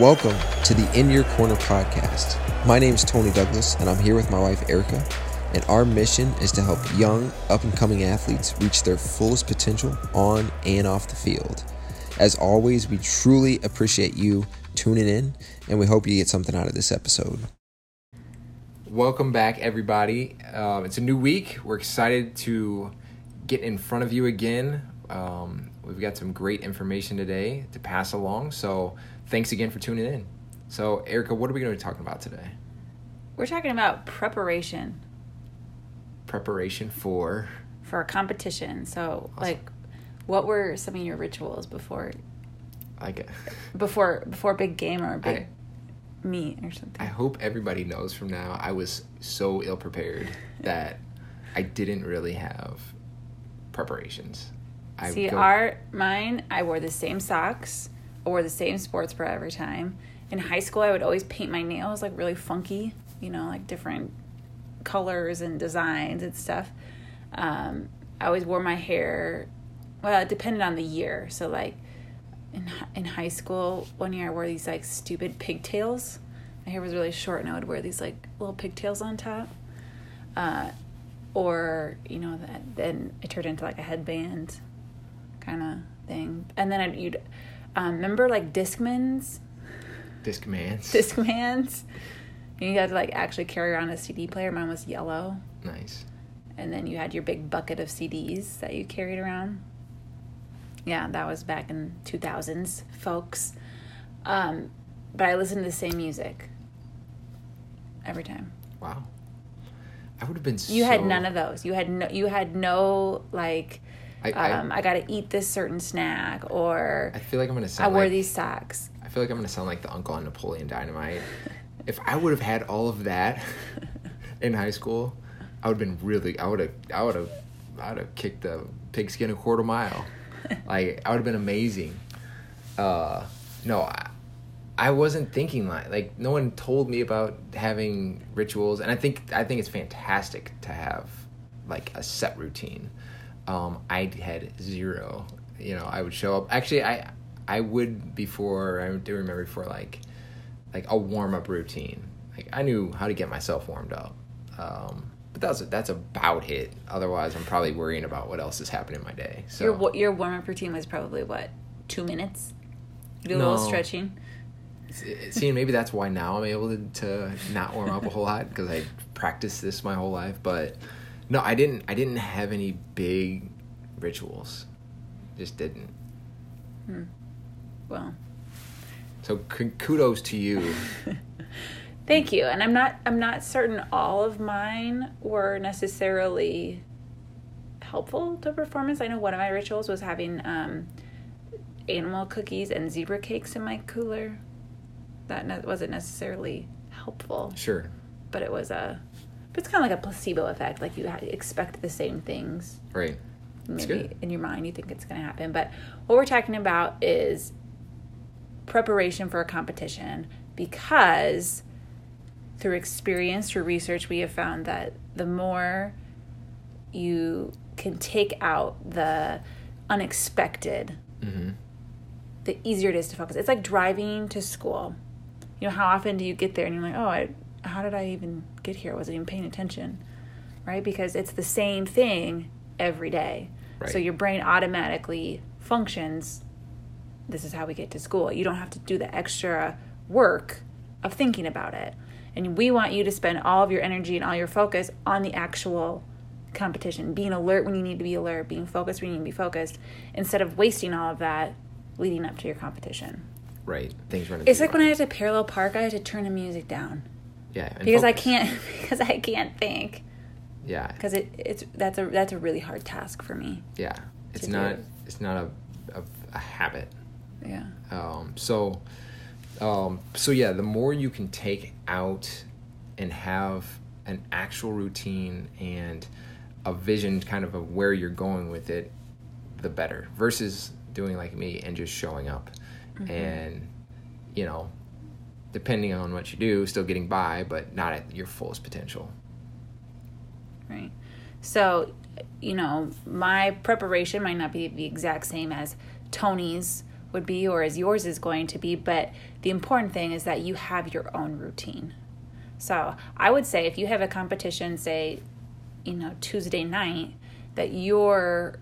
Welcome to the In Your Corner podcast. My name is Tony Douglas, and I'm here with my wife Erica. And our mission is to help young, up and coming athletes reach their fullest potential on and off the field. As always, we truly appreciate you tuning in, and we hope you get something out of this episode. Welcome back, everybody. Um, it's a new week. We're excited to get in front of you again. Um, we've got some great information today to pass along. So, thanks again for tuning in. So, Erica, what are we going to be talking about today? We're talking about preparation Preparation for. for a competition. So, like, what were some of your rituals before Like, uh, before before big game or big I, meet or something? I hope everybody knows from now I was so ill prepared that I didn't really have preparations. I See, go- our mine, I wore the same socks. I wore the same sports bra every time. In high school, I would always paint my nails like really funky, you know, like different colors and designs and stuff. Um, I always wore my hair. Well, it depended on the year. So, like in in high school, one year I wore these like stupid pigtails. My hair was really short, and I would wear these like little pigtails on top. Uh, or you know that then it turned into like a headband kind of thing and then I'd, you'd um, remember like discmans Discmans. discmans you had to like actually carry around a cd player mine was yellow nice. and then you had your big bucket of cds that you carried around yeah that was back in 2000s folks um, but i listened to the same music every time Wow. I would have been. You had none of those. You had no. You had no like. I, I, um, I, got to eat this certain snack, or I feel like I'm gonna I sound. wore like, these socks. I feel like I'm gonna sound like the uncle on Napoleon Dynamite. if I would have had all of that in high school, I would have been really. I would have. I would have. I would have kicked the pigskin a quarter mile. like I would have been amazing. Uh, no, I, I wasn't thinking like like no one told me about having rituals, and I think I think it's fantastic to have like a set routine. Um, I had zero. You know, I would show up. Actually, I I would before I do remember before like like a warm up routine. Like I knew how to get myself warmed up. Um, but that's that's about it. Otherwise, I'm probably worrying about what else is happening in my day. So Your your warm up routine was probably what two minutes. Do a little stretching. See, maybe that's why now I'm able to, to not warm up a whole lot because I practiced this my whole life. But no, I didn't. I didn't have any big rituals. Just didn't. Well, So k- kudos to you. thank you. And I'm not I'm not certain all of mine were necessarily helpful to performance. I know one of my rituals was having um, animal cookies and zebra cakes in my cooler. That ne- wasn't necessarily helpful. Sure. but it was a but it's kind of like a placebo effect like you expect the same things Right. maybe in your mind you think it's going to happen but what we're talking about is preparation for a competition because through experience through research we have found that the more you can take out the unexpected Mm-hmm. the easier it is to focus. It's like driving to school. You know, how often do you get there and you're like, oh, I, how did I even get here? I wasn't even paying attention, right? Because it's the same thing every day. So your brain automatically functions. This is how we get to school. You don't have to do the extra work of thinking about it. And we want you to spend all of your energy and all your focus on the actual competition, being alert when you need to be alert, being focused when you need to be focused, instead of wasting all of that leading up to your competition. Right. Things running. It's like when I had to parallel park, I had to turn the music down. Yeah because I can't because I can't think Yeah. because it it's that's a that's a really hard task for me. Yeah. It's not. do. It's not a, a a habit. Yeah. Um, so, um, so yeah, the more you can take out and have an actual routine and a vision kind of of where you're going with it, the better. Versus doing like me and just showing up and, you know, depending on what you do, still getting by, but not at your fullest potential. right? So, you know, my preparation might not be the exact same as Tony's would be or as yours is going to be, but the important thing is that you have your own routine. So I would say if you have a competition, say, you know, Tuesday night, that your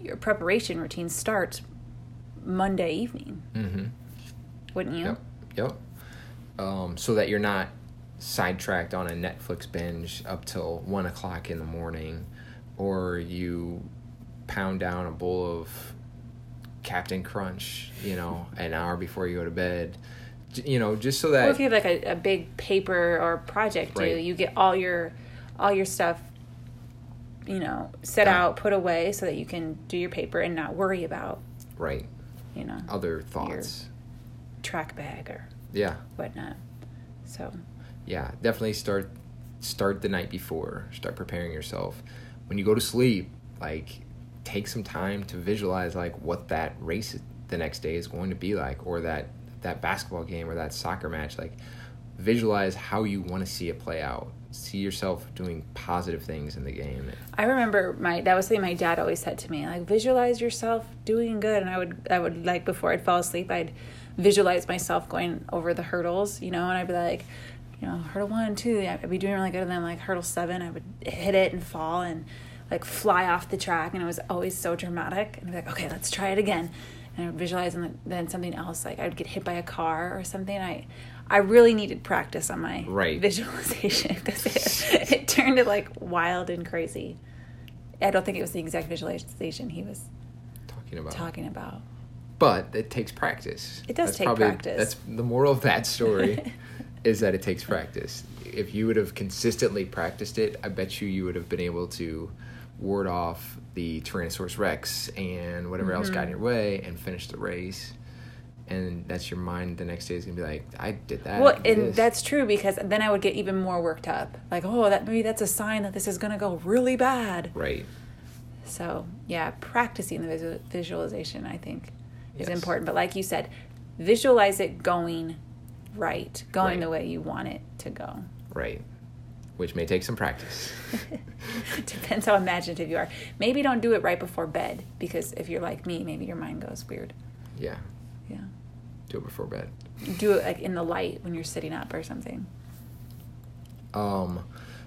your preparation routine starts Monday evening. Mm-hmm. Wouldn't you? Yep. Yep. Um, so that you're not sidetracked on a Netflix binge up till one o'clock in the morning, or you pound down a bowl of Captain Crunch, you know, an hour before you go to bed. You know, just so Or that if you have like a, a big paper or project due, Right. you get all your all your stuff, you know, set Done. out, put away so that you can do your paper and not worry about, right you know, other thoughts. Track bag or Yeah. whatnot. So. Yeah definitely start start the night before. Start preparing yourself. When you go to sleep like take some time to visualize like what that race the next day is going to be like or that that basketball game or that soccer match. Like visualize how you want to see it play out. See yourself doing positive things in the game. I remember my that was something my dad always said to me, like visualize yourself doing good. And I would I would like before I'd fall asleep, I'd visualize myself going over the hurdles, you know, and I'd be like, you know, hurdle one, two, I'd be doing really good and then like hurdle seven, I would hit it and fall and like fly off the track and it was always so dramatic and I'd be like, okay, let's try it again. And I would visualize and then- something else, like I would get hit by a car or something. I I really needed practice on my Right. visualization because it, it turned it like wild and crazy. I don't think it was the exact visualization he was talking about talking about. But it takes practice. It does take practice. That's the moral of that story is that it takes practice. If you would have consistently practiced it, I bet you you would have been able to ward off the Tyrannosaurus Rex and whatever else Mm-hmm. got in your way and finish the race. And that's your mind the next day is gonna be like, I did that. Well, did and this." that's true because then I would get even more worked up. Like, oh, that maybe that's a sign that this is going to go really bad. right. So, yeah, practicing the visualization, I think, is Yes. important. But like you said, visualize it going right, going Right. the way you want it to go. Right. Which may take some practice. Depends how imaginative you are. Maybe don't do it right before bed because if you're like me, maybe your mind goes weird. yeah. Yeah. Do it before bed. Do it like in the light when you're sitting up or something. Um,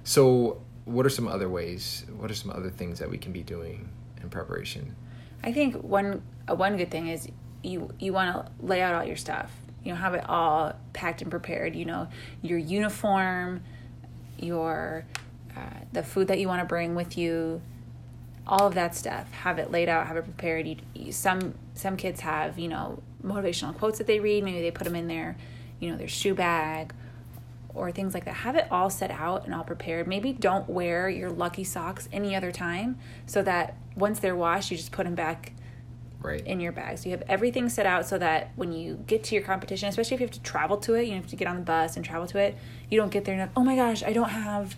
so what are some other ways? What are some other things that we can be doing in preparation? I think one uh, one good thing is you you want to lay out all your stuff. You know, have it all packed and prepared. You know, your uniform, your uh, the food that you want to bring with you, all of that stuff. Have it laid out. Have it prepared. You, you, some some kids have you know motivational quotes that they read. Maybe they put them in their you know their shoe bag or things like that. Have it all set out and all prepared. Maybe don't wear your lucky socks any other time so that once they're washed, you just put them back Right. in your bag. So you have everything set out so that when you get to your competition, especially if you have to travel to it, you have to get on the bus and travel to it. You don't get there and oh my gosh, I don't have,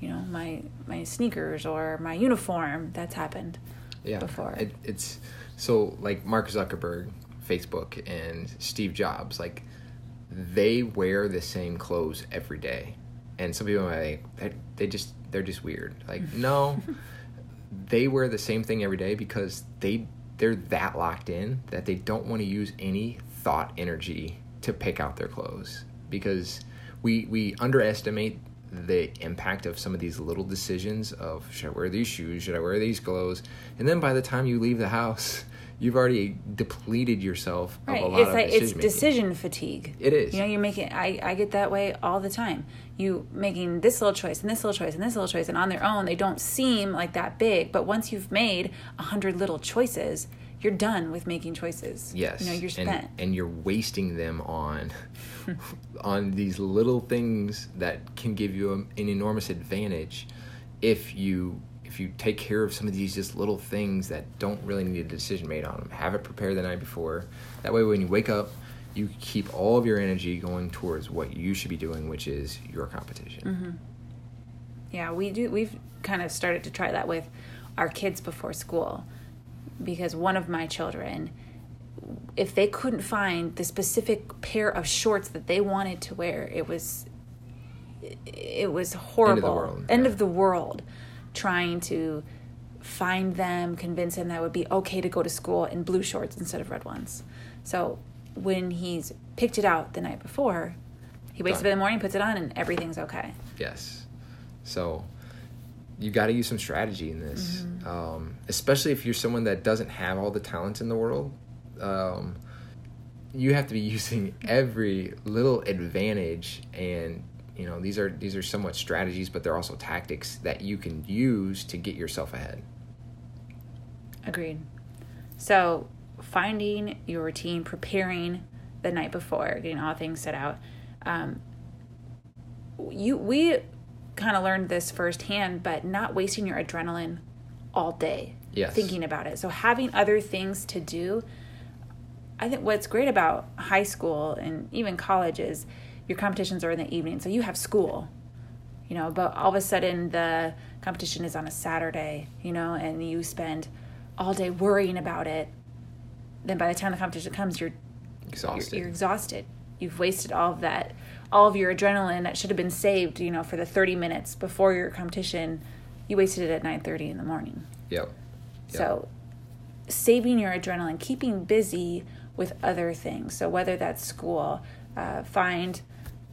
you know, my my sneakers or my uniform. That's happened yeah. before. It, it's so like Mark Zuckerberg, Facebook, and Steve Jobs, like they wear the same clothes every day, and some people are like they, they just they're just weird. Like no, they wear the same thing every day because they they're that locked in that they don't want to use any thought energy to pick out their clothes. Because we we underestimate the impact of some of these little decisions of should I wear these shoes, should I wear these clothes, and then by the time you leave the house, you've already depleted yourself of Right. a lot It's of like it's decision making. decision fatigue. It is. You know, you're making I, I get that way all the time. You making this little choice and this little choice and this little choice and on their own they don't seem like that big, but once you've made a hundred little choices, you're done with making choices. Yes. You know, you're and, spent. and you're wasting them on on these little things that can give you a, an enormous advantage if you if you take care of some of these just little things that don't really need a decision made on them. Have it prepared the night before. That way when you wake up, you keep all of your energy going towards what you should be doing, which is your competition. Mm-hmm. Yeah, we do. We've kind of started to try that with our kids before school because one of my children, if they couldn't find the specific pair of shorts that they wanted to wear, it was it was horrible. world, End yeah. of the world. Trying to find them, convince him that it would be okay to go to school in blue shorts instead of red ones. So when he's picked it out the night before, he wakes Done. up in the morning, puts it on, and everything's okay. Yes. So you got to use some strategy in this, Mm-hmm. um, especially if you're someone that doesn't have all the talents in the world. Um, you have to be using every little advantage, and you know these are these are somewhat strategies, but they're also tactics that you can use to get yourself ahead. Agreed. So, finding your routine, preparing the night before, getting all things set out. Um, you we kind of learned this firsthand, but not wasting your adrenaline all day Yes. thinking about it. So having other things to do. I think what's great about high school and even college is your competitions are in the evening, so you have school you know but all of a sudden the competition is on a saturday you know and you spend all day worrying about it then by the time the competition comes you're Exhausted. you're, you're exhausted you've wasted all of that all of your adrenaline that should have been saved you know for the 30 minutes before your competition you wasted it at 9.30 in the morning Yep. Yep. so saving your adrenaline keeping busy with other things so whether that's school uh, find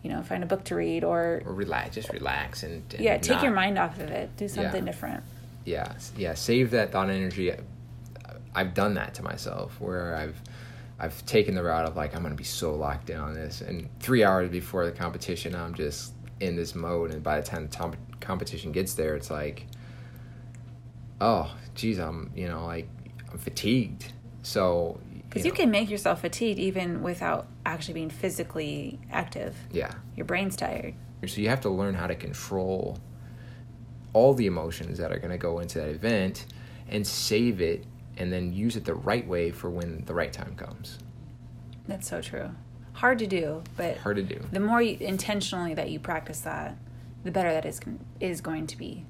you know find a book to read or Or relax, just relax and, and yeah take your mind off of it. Do something Yeah. different. Yeah yeah save that thought energy. I've done that to myself where i've i've taken the route of like i'm gonna be so locked in on this. And three hours before the competition i'm just in this mode. And by the time the tom- competition gets there it's like oh geez i'm you know like i'm fatigued. So because you, can make yourself fatigued even without actually being physically active. Yeah. Your brain's tired. So you have to learn how to control all the emotions that are going to go into that event and save it and then use it the right way for when the right time comes. that's so true. Hard to do but Hard to do. the more you, intentionally that you practice that the better that is is going to be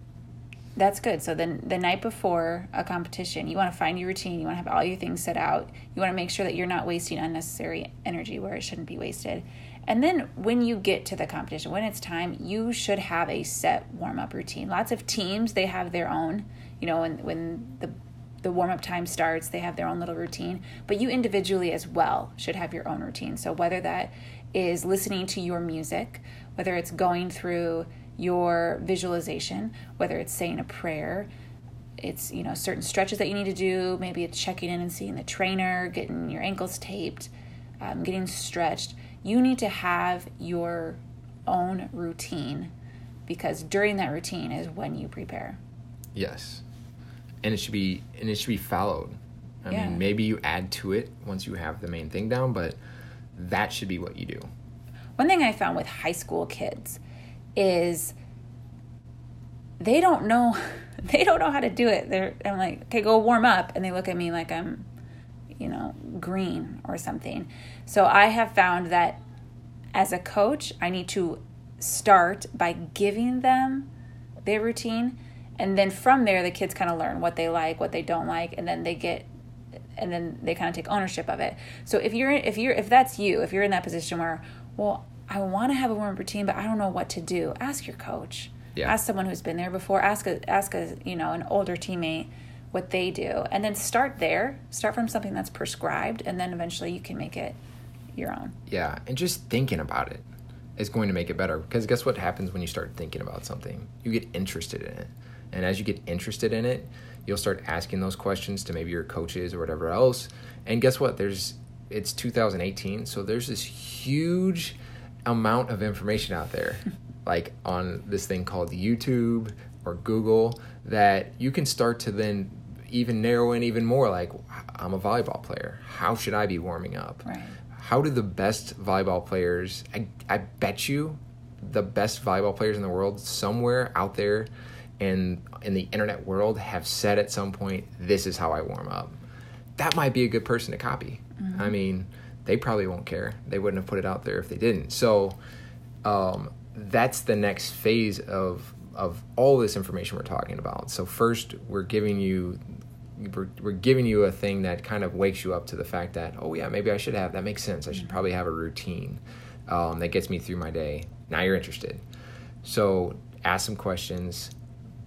that's good. So then the night before a competition you want to find your routine you want to have all your things set out you want to make sure that you're not wasting unnecessary energy where it shouldn't be wasted. And then when you get to the competition when it's time you should have a set warm-up routine. Lots of teams they have their own you know when when the the warm up time starts, they have their own little routine, but you individually as well should have your own routine. So, whether that is listening to your music, whether it's going through your visualization, whether it's saying a prayer, it's you know certain stretches that you need to do maybe it's checking in and seeing the trainer getting your ankles taped um, getting stretched you need to have your own routine because during that routine is when you prepare Yes. And it should be and it should be followed. I Yeah. mean, maybe you add to it once you have the main thing down, but that should be what you do. One thing I found with high school kids is they don't know they don't know how to do it. They're I'm like, okay, go warm up, and they look at me like I'm, you know, green or something. So I have found that as a coach, I need to start by giving them their routine, and then from there, the kids kind of learn what they like, what they don't like, and then they get and then they kind of take ownership of it. So if you're if you're if that's you, if you're in that position where, well, I want to have a warm routine, but I don't know what to do, ask your coach. Yeah. Ask someone who's been there before. Ask a ask a you know an older teammate what they do, and then start there. Start from something that's prescribed, and then eventually you can make it your own. Yeah, and just thinking about it is going to make it better because guess what happens when you start thinking about something? You get interested in it. And as you get interested in it, you'll start asking those questions to maybe your coaches or whatever else. And guess what? There's it's 2018, so there's this huge amount of information out there like on this thing called YouTube or Google that you can start to then even narrow in even more like I'm a volleyball player. How should I be warming up? Right. how do the best volleyball players I, I bet you the best volleyball players in the world somewhere out there and in the internet world have said at some point this is how I warm up that might be a good person to copy mm-hmm. I mean they probably won't care. They wouldn't have put it out there if they didn't. So um, that's the next phase of of all this information we're talking about. So first we're giving you we're, we're giving you a thing that kind of wakes you up to the fact that oh yeah maybe i should have that makes sense. I should probably have a routine um, that gets me through my day. Now you're interested. So ask some questions.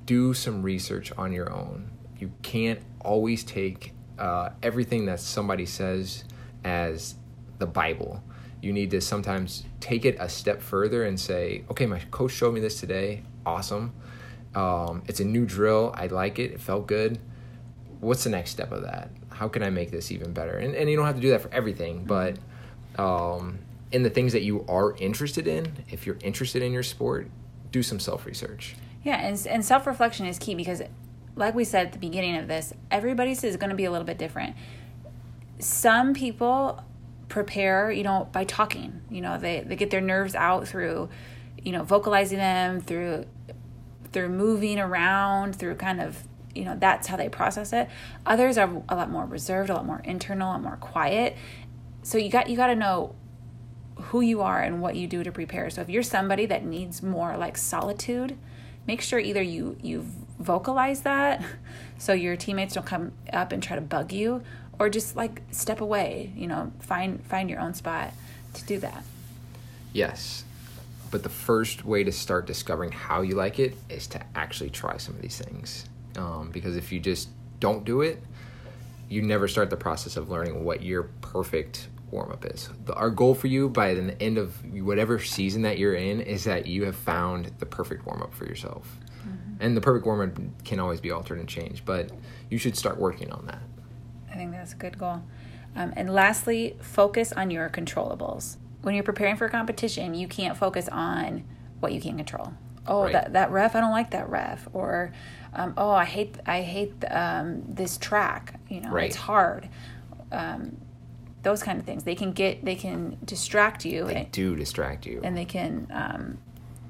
Do some research on your own. You can't always take uh, everything that somebody says as the Bible. You need to sometimes take it a step further and say, okay, my coach showed me this today. Awesome. Um, it's a new drill. I like it. It felt good. What's the next step of that? How can I make this even better? And, and you don't have to do that for everything, but um, in the things that you are interested in, if you're interested in your sport, do some self research. Yeah, and, and self reflection is key because, like we said at the beginning of this, everybody's is going to be a little bit different. Some people prepare, you know, by talking. You know, they, they get their nerves out through, you know, vocalizing them, through through moving around, through kind of you know that's how they process it. Others are a lot more reserved, a lot more internal, a lot more quiet. So you got you got to know who you are and what you do to prepare. So if you're somebody that needs more like solitude, make sure either you you vocalize that so your teammates don't come up and try to bug you or just like step away, you know, find find your own spot to do that. Yes. But the first way to start discovering how you like it is to actually try some of these things. Um, because if you just don't do it, you never start the process of learning what your perfect warm up is. The, our goal for you by the end of whatever season that you're in is that you have found the perfect warm up for yourself. Mm-hmm. And the perfect warm up can always be altered and changed, but you should start working on that. I think that's a good goal. Um, and lastly, focus on your controllables. When you're preparing for a competition, you can't focus on what you can't control. Oh, right. that, that ref, I don't like that ref. Or, um, oh, I hate I hate um, this track. You know, right. it's hard. Um, those kind of things. They can get they can distract you. They and, do distract you, and they can um,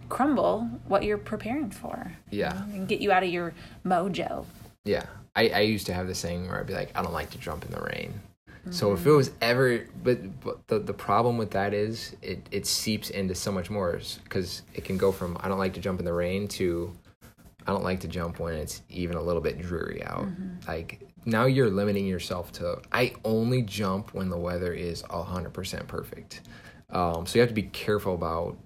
crumble what you're preparing for. Yeah, and get you out of your mojo. Yeah, I, I used to have this thing where I'd be like, I don't like to jump in the rain. Mm-hmm. So if it was ever, but, but the the problem with that is it it seeps into so much more because it can go from I don't like to jump in the rain to I don't like to jump when it's even a little bit dreary out. Mm-hmm. Like now you're limiting yourself to I only jump when the weather is 100% perfect. Um, so you have to be careful about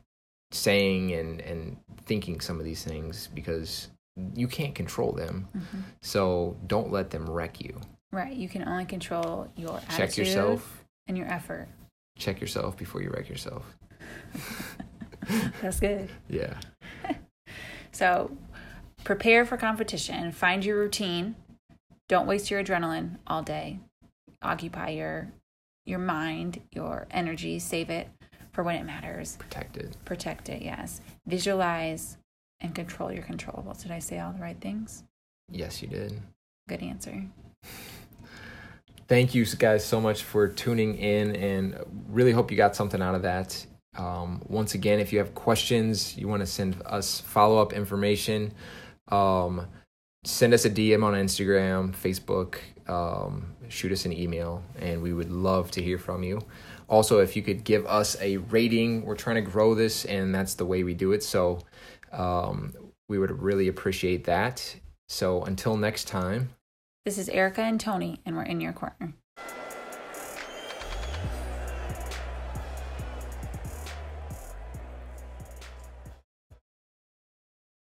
saying and and thinking some of these things because you can't control them. Mm-hmm. So don't let them wreck you. Right. You can only control your check yourself and your effort. Check yourself before you wreck yourself. That's good. Yeah. so prepare for competition. Find your routine. Don't waste your adrenaline all day. Occupy your your mind, your energy, save it for when it matters. Protect it. Protect it, yes. Visualize and control your controllables. Did I say all the right things? Yes, you did. Good answer. Thank you guys so much for tuning in and really hope you got something out of that. Um, once again, if you have questions, you want to send us follow up information, um, send us a DM on Instagram, Facebook, um, shoot us an email, and we would love to hear from you. Also, if you could give us a rating, we're trying to grow this, and that's the way we do it. So um, we would really appreciate that. So until next time. This is Erica and Tony, and we're in your corner.